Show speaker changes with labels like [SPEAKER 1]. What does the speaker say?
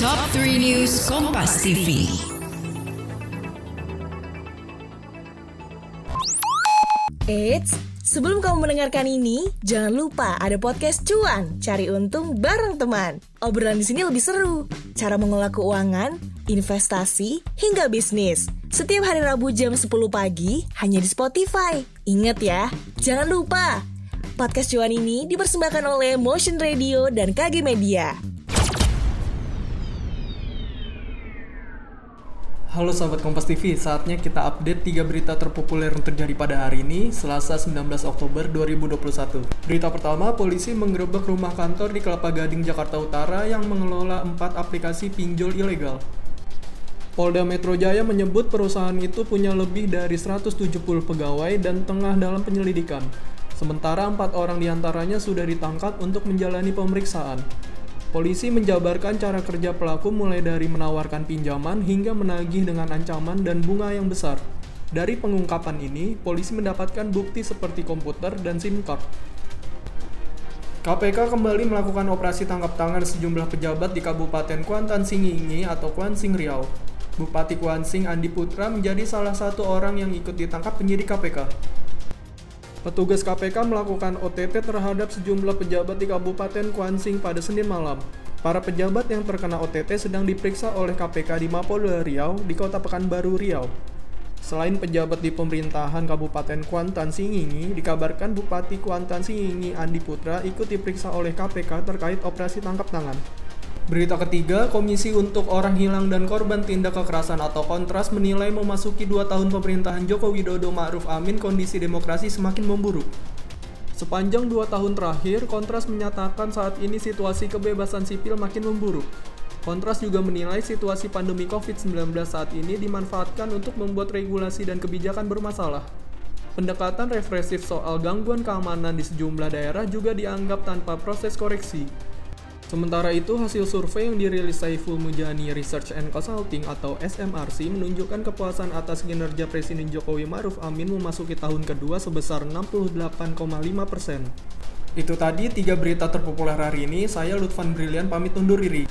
[SPEAKER 1] Top 3 News Kompas TV.
[SPEAKER 2] Eits, sebelum kamu mendengarkan ini, jangan lupa ada podcast cuan, cari untung bareng teman. Obrolan di sini lebih seru, cara mengelola keuangan, investasi, hingga bisnis. Setiap hari Rabu jam 10 pagi, hanya di Spotify. Ingat ya, jangan lupa. Podcast cuan ini dipersembahkan oleh Motion Radio dan KG Media.
[SPEAKER 3] Halo sahabat Kompas TV, saatnya kita update 3 berita terpopuler yang terjadi pada hari ini, Selasa 19 Oktober 2021. Berita pertama, polisi menggerebek rumah kantor di Kelapa Gading, Jakarta Utara yang mengelola 4 aplikasi pinjol ilegal. Polda Metro Jaya menyebut perusahaan itu punya lebih dari 170 pegawai dan tengah dalam penyelidikan. Sementara empat orang di antaranya sudah ditangkap untuk menjalani pemeriksaan. Polisi menjabarkan cara kerja pelaku mulai dari menawarkan pinjaman hingga menagih dengan ancaman dan bunga yang besar. Dari pengungkapan ini, polisi mendapatkan bukti seperti komputer dan SIM card. KPK kembali melakukan operasi tangkap tangan sejumlah pejabat di Kabupaten Kuantan Singingi atau Kuansing Riau. Bupati Kuansing Andi Putra menjadi salah satu orang yang ikut ditangkap penyidik KPK. Petugas KPK melakukan OTT terhadap sejumlah pejabat di Kabupaten Kuansing pada Senin malam. Para pejabat yang terkena OTT sedang diperiksa oleh KPK di Mapolda Riau di Kota Pekanbaru Riau. Selain pejabat di pemerintahan Kabupaten Kuantan Singingi, dikabarkan Bupati Kuantan Singingi Andi Putra ikut diperiksa oleh KPK terkait operasi tangkap tangan. Berita ketiga, Komisi untuk Orang Hilang dan Korban Tindak Kekerasan atau Kontras menilai memasuki dua tahun pemerintahan Joko Widodo Ma'ruf Amin kondisi demokrasi semakin memburuk. Sepanjang dua tahun terakhir, Kontras menyatakan saat ini situasi kebebasan sipil makin memburuk. Kontras juga menilai situasi pandemi COVID-19 saat ini dimanfaatkan untuk membuat regulasi dan kebijakan bermasalah. Pendekatan represif soal gangguan keamanan di sejumlah daerah juga dianggap tanpa proses koreksi. Sementara itu, hasil survei yang dirilis Saiful Mujani Research and Consulting atau SMRC menunjukkan kepuasan atas kinerja Presiden Jokowi Maruf Amin memasuki tahun kedua sebesar 68,5 persen. Itu tadi tiga berita terpopuler hari ini. Saya Lutfan Brilian pamit undur diri.